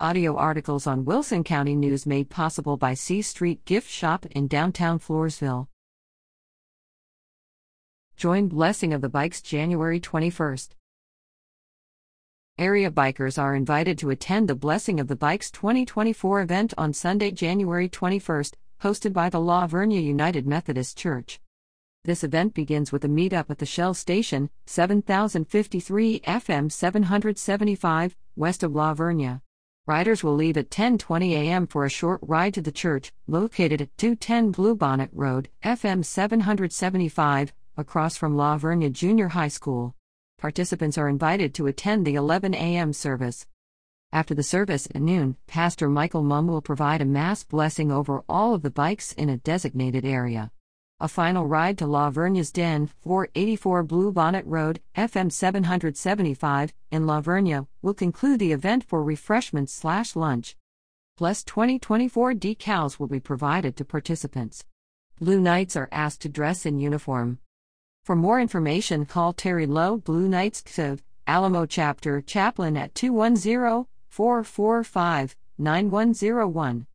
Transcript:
Audio articles on Wilson County News made possible by C Street Gift Shop in downtown Floresville. Join Blessing of the Bikes January 21st. Area bikers are invited to attend the Blessing of the Bikes 2024 event on Sunday, January 21st, hosted by the La Vernia United Methodist Church. This event begins with a meetup at the Shell Station, 7053 FM 775, west of La Vernia. Riders will leave at 10:20 a.m. for a short ride to the church, located at 210 Bluebonnet Road, FM 775, across from La Vernia Junior High School. Participants are invited to attend the 11 a.m. service. After the service at noon, Pastor Michael Mumme will provide a mass blessing over all of the bikes in a designated area. A final ride to La Vernia's Den, 484 Bluebonnet Road, FM 775, in La Vernia, will conclude the event for refreshments slash lunch. Plus 2024 decals will be provided to participants. Blue Knights are asked to dress in uniform. For more information, call Terry Lowe, Blue Knights KSIV, Alamo Chapter Chaplain at 210 445 9101.